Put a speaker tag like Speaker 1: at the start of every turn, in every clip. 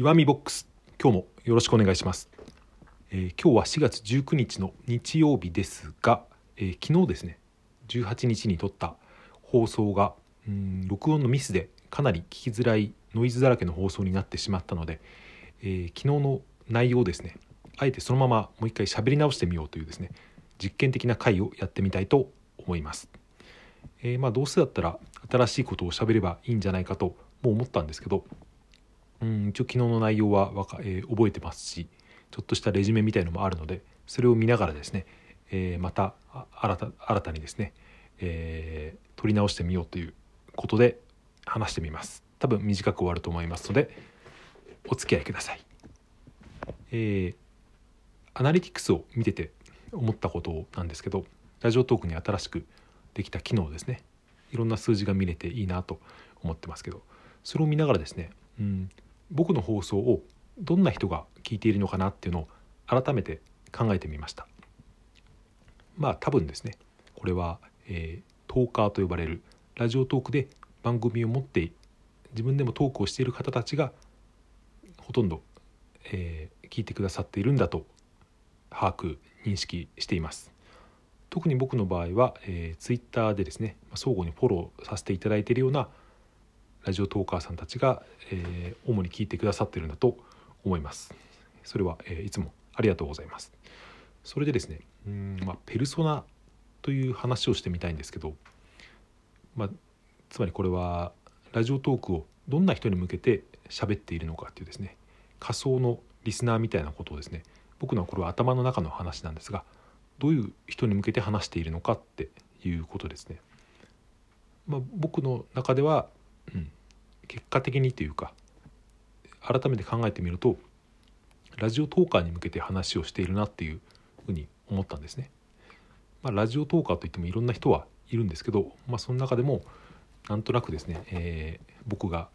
Speaker 1: 岩見ボックス今日もよろしくお願いします、えー今日は4月19日の日曜日ですが、えー昨日ですね18日に撮った放送がうん録音のミスでかなり聞きづらいノイズだらけの放送になってしまったので、えー昨日の内容をですねあえてそのままもう一回喋り直してみようというですね実験的な回をやってみたいと思います。えーまあどうせだったら新しいことを喋ればいいんじゃないかとも思ったんですけどうん一応昨日の内容はわか、えー覚えてますしちょっとしたレジュメみたいのもあるのでそれを見ながらですね、えーまた新た新たにですね、えー取り直してみようということで話してみます。多分短く終わると思いますのでお付き合いください。えーアナリティクスを見てて思ったことなんですけどラジオトークに新しくできた機能ですね。いろんな数字が見れていいなと思ってますけどそれを見ながらですね、うん、僕の放送をどんな人が聞いているのかなっていうのを改めて考えてみました。まあ多分ですねこれは、えートーカーと呼ばれるラジオトークで番組を持って自分でもトークをしている方たちがほとんど、えー聞いてくださっているんだと把握認識しています。特に僕の場合は、えー、ツイッターでですね相互にフォローさせていただいているようなラジオトーカーさんたちが、えー主に聞いてくださってるんだと思いますそれは、えーいつもありがとうございますそれでですねうん、まあ、ペルソナという話をしてみたいんですけど、まあ、つまりこれはラジオトークをどんな人に向けて喋っているのかっていうですね仮想のリスナーみたいなことをですね僕のこれは頭の中の話なんですがどういう人に向けて話しているのかっていうことですね。まあ、僕の中では、うん、結果的にというか改めて考えてみるとラジオトーカーに向けて話をしているなっていうふうに思ったんですね。まあ、ラジオトーカーといってもいろんな人はいるんですけど、まあ、その中でもなんとなくですね、えー僕が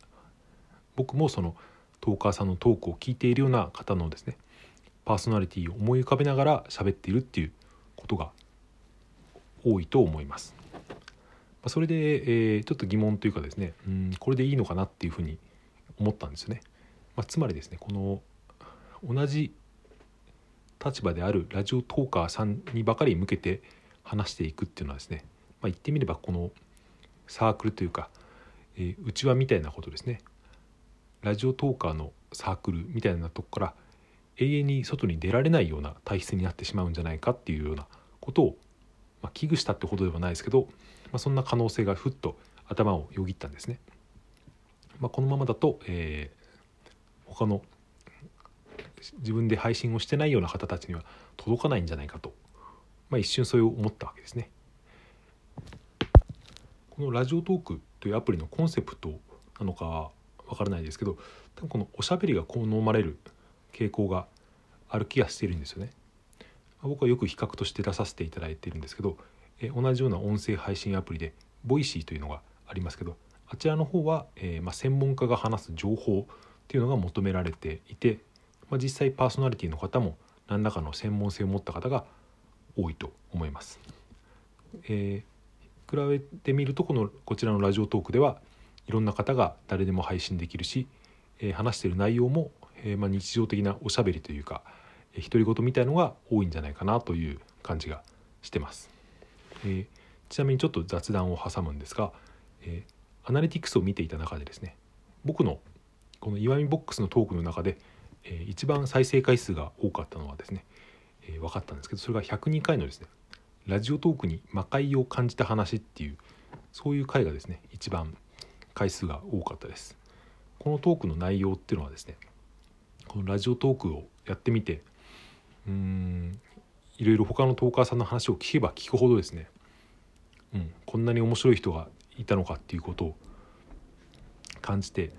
Speaker 1: 僕もそのトーカーさんのトークを聞いているような方のですねパーソナリティを思い浮かべながら喋っているっていうことが多いと思います。まそれで、えーちょっと疑問というかですねうんこれでいいのかなっていうふうに思ったんですよね。まあ、つまりですねこの同じ立場であるラジオトーカーさんにばかり向けて話していくっていうのはですね、まあ、言ってみればこのサークルというか、えー、内輪みたいなことですねラジオトーカーのサークルみたいなとこから永遠に外に出られないような体質になってしまうんじゃないかっていうようなことを、まあ、危惧したってほどではないですけど、まあ、そんな可能性がふっと頭をよぎったんですね。まあ、このままだと、えー他の自分で配信をしてないような方たちには届かないんじゃないかと、まあ、一瞬それを思ったわけですね。このラジオトークというアプリのコンセプトなのかはわからないですけど多分このおしゃべりが好まれる傾向がある気がしているんですよね。僕はよく比較として出させていただいているんですけどえ同じような音声配信アプリでボイシーというのがありますけどあちらの方は、えーまあ、専門家が話す情報っていうのが求められていて、まあ、実際パーソナリティの方も何らかの専門性を持った方が多いと思います。えー比べてみるとこのこちらのラジオトークではいろんな方が誰でも配信できるし、えー話してる内容も、えまあ、日常的なおしゃべりというか、え独り言みたいのが多いんじゃないかなという感じがしてます。えーちなみにちょっと雑談を挟むんですが、えーアナリティクスを見ていた中でですね僕のこの岩見ボックスのトークの中で、えー一番再生回数が多かったのはですね、えー分かったんですけどそれが102回のですねラジオトークに魔界を感じた話っていうそういう回がですね一番回数が多かったです。このトークの内容っていうのはですねこのラジオトークをやってみてうーんいろいろ他のトーカーさんの話を聞けば聞くほどですね、うん、こんなに面白い人がいたのかっていうことを感じて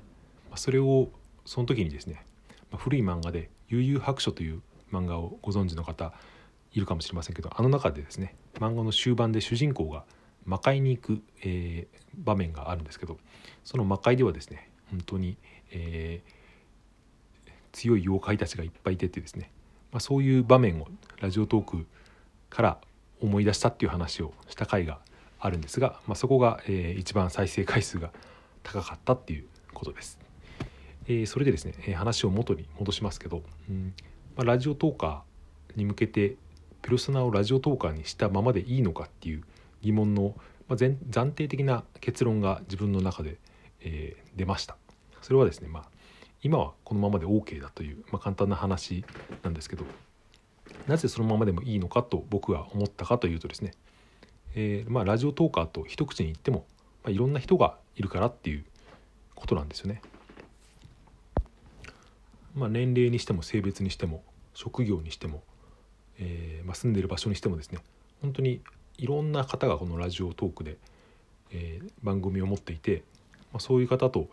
Speaker 1: まそれをその時にですねま古い漫画で「悠々白書」という漫画をご存知の方いるかもしれませんけどあの中でですね漫画の終盤で主人公が魔界に行く、えー場面があるんですけどその魔界ではですね本当に、えー強い妖怪たちがいっぱいいててですね、まあ、そういう場面をラジオトークから思い出したっていう話をした回があるんですが、まあ、そこが、えー一番再生回数が高かったっていうことです。えー、それでですね、え話を元に戻しますけど、うんまあ、ラジオトーカーに向けてペルソナをラジオトーカーにしたままでいいのかっていう疑問の、まあ、暫定的な結論が自分の中で、えー、出ましたそれはですね、まあ、今はこのままで OK だという、まあ、簡単な話なんですけどなぜそのままでもいいのかと僕は思ったかというとですね、えー、まあ、ラジオトーカーと一口に言っても、まあ、いろんな人がいるからっていうことなんですよね。まあ、年齢にしても性別にしても職業にしても、えー、まあ、住んでる場所にしてもですね本当にいろんな方がこのラジオトークで、えー、番組を持っていて、まあ、そういう方と、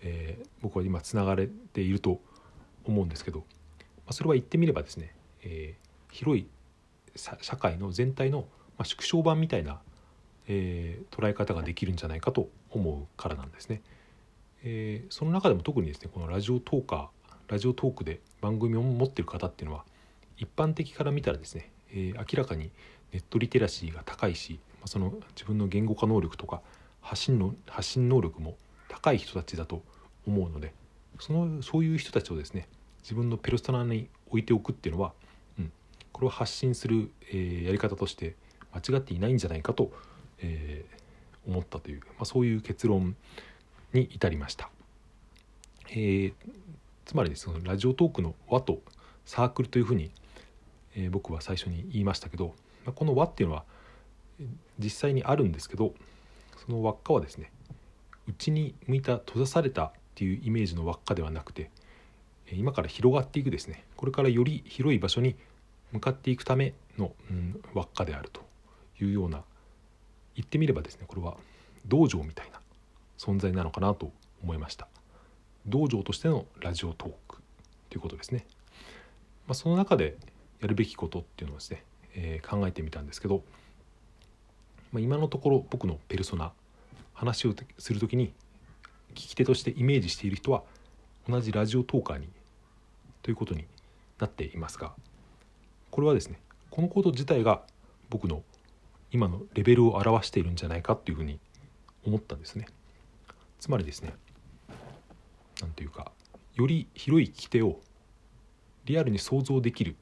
Speaker 1: えー、僕は今つながれていると思うんですけど、まあ、それは言ってみればですね、え広い社会の全体の、ま縮小版みたいな、え捉え方ができるんじゃないかと思うからなんですね。えその中でも特にですねこのラジオトーカーラジオトークで番組を持ってる方っていうのは一般的から見たらですね、えー、明らかにネットリテラシーが高いし、まあ、その自分の言語化能力とか発信の発信能力も高い人たちだと思うのでそのそういう人たちをですね自分のペルソナに置いておくっていうのは、うん、これを発信する、えー、やり方として間違っていないんじゃないかと、えー、思ったという、まあ、そういう結論に至りました。えー、つまりですねラジオトークの輪とサークルというふうに、えー、僕は最初に言いましたけど、まあ、この輪っていうのは実際にあるんですけどその輪っかはですね内に向いた閉ざされたっていうイメージの輪っかではなくて今から広がっていくですねこれからより広い場所に向かっていくための、うん、輪っかであるというような言ってみればですねこれは道場みたいな存在なのかなと思いました。道場としてのラジオトークということですね、まあ、その中でやるべきことっていうのをですね、えー、考えてみたんですけど、まあ、今のところ僕のペルソナ話をする時に聞き手としてイメージしている人は同じラジオトーカーにということになっていますがこれはですねこのこと自体が僕の今のレベルを表しているんじゃないかというふうに思ったんですねつまりですね何ていうかより広い聞き手をリアルに想像できるっ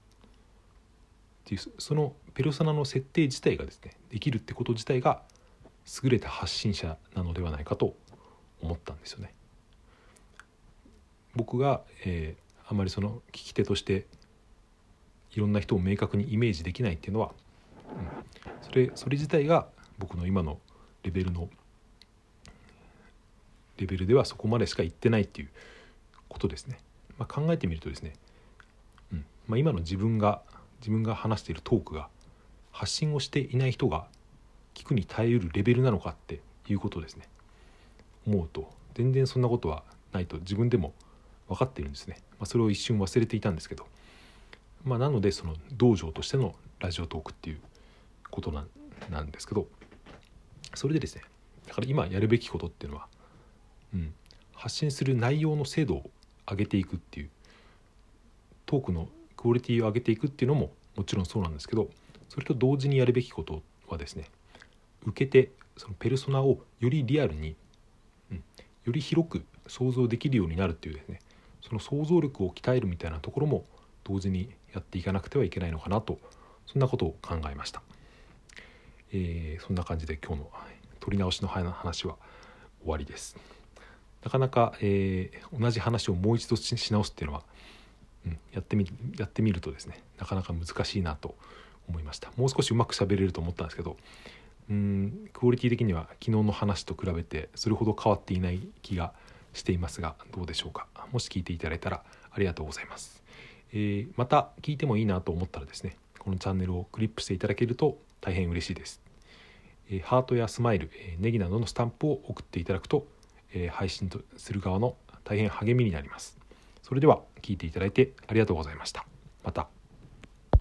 Speaker 1: ていうそのペルソナの設定自体がですねできるってこと自体が優れた発信者なのではないかと思ったんですよね。僕が、えー、あまりその聞き手としていろんな人を明確にイメージできないっていうのは、それそれ自体が僕の今のレベルのレベルではそこまでしか行ってないっていうことですね。まあ、考えてみるとですね、うん。まあ、今の自分が自分が話しているトークが発信をしていない人が聞くに耐えうるレベルなのかっていうことですね。思うと。全然そんなことはないと。自分でも分かっているんですね、まあ、それを一瞬忘れていたんですけど、まあ、なのでその道場としてのラジオトークっていうことなんなんですけどそれでですねだから今やるべきことっていうのはうん、発信する内容の精度を上げていくっていうトークのクオリティを上げていくっていうのももちろんそうなんですけどそれと同時にやるべきことはですね受けてそのペルソナをよりリアルに、うん、より広く想像できるようになるっていうですねその想像力を鍛えるみたいなところも同時にやっていかなくてはいけないのかなとそんなことを考えました、えー、そんな感じで今日の取り直しの話は終わりです。なかなか、えー、同じ話をもう一度し直すっていうのは、うん、やってみやってみるとですねなかなか難しいなと思いました。もう少しうまく喋れると思ったんですけどうんクオリティ的には昨日の話と比べてそれほど変わっていない気がしていますがどうでしょうか。もし聞いていただいたらありがとうございます、えー、また聞いてもいいなと思ったらですねこのチャンネルをクリップしていただけると大変嬉しいです、え、ハートやスマイル、ネギなどのスタンプを送っていただくとえ配信とする側の大変励みになります。それでは聞いていただいてありがとうございました。また。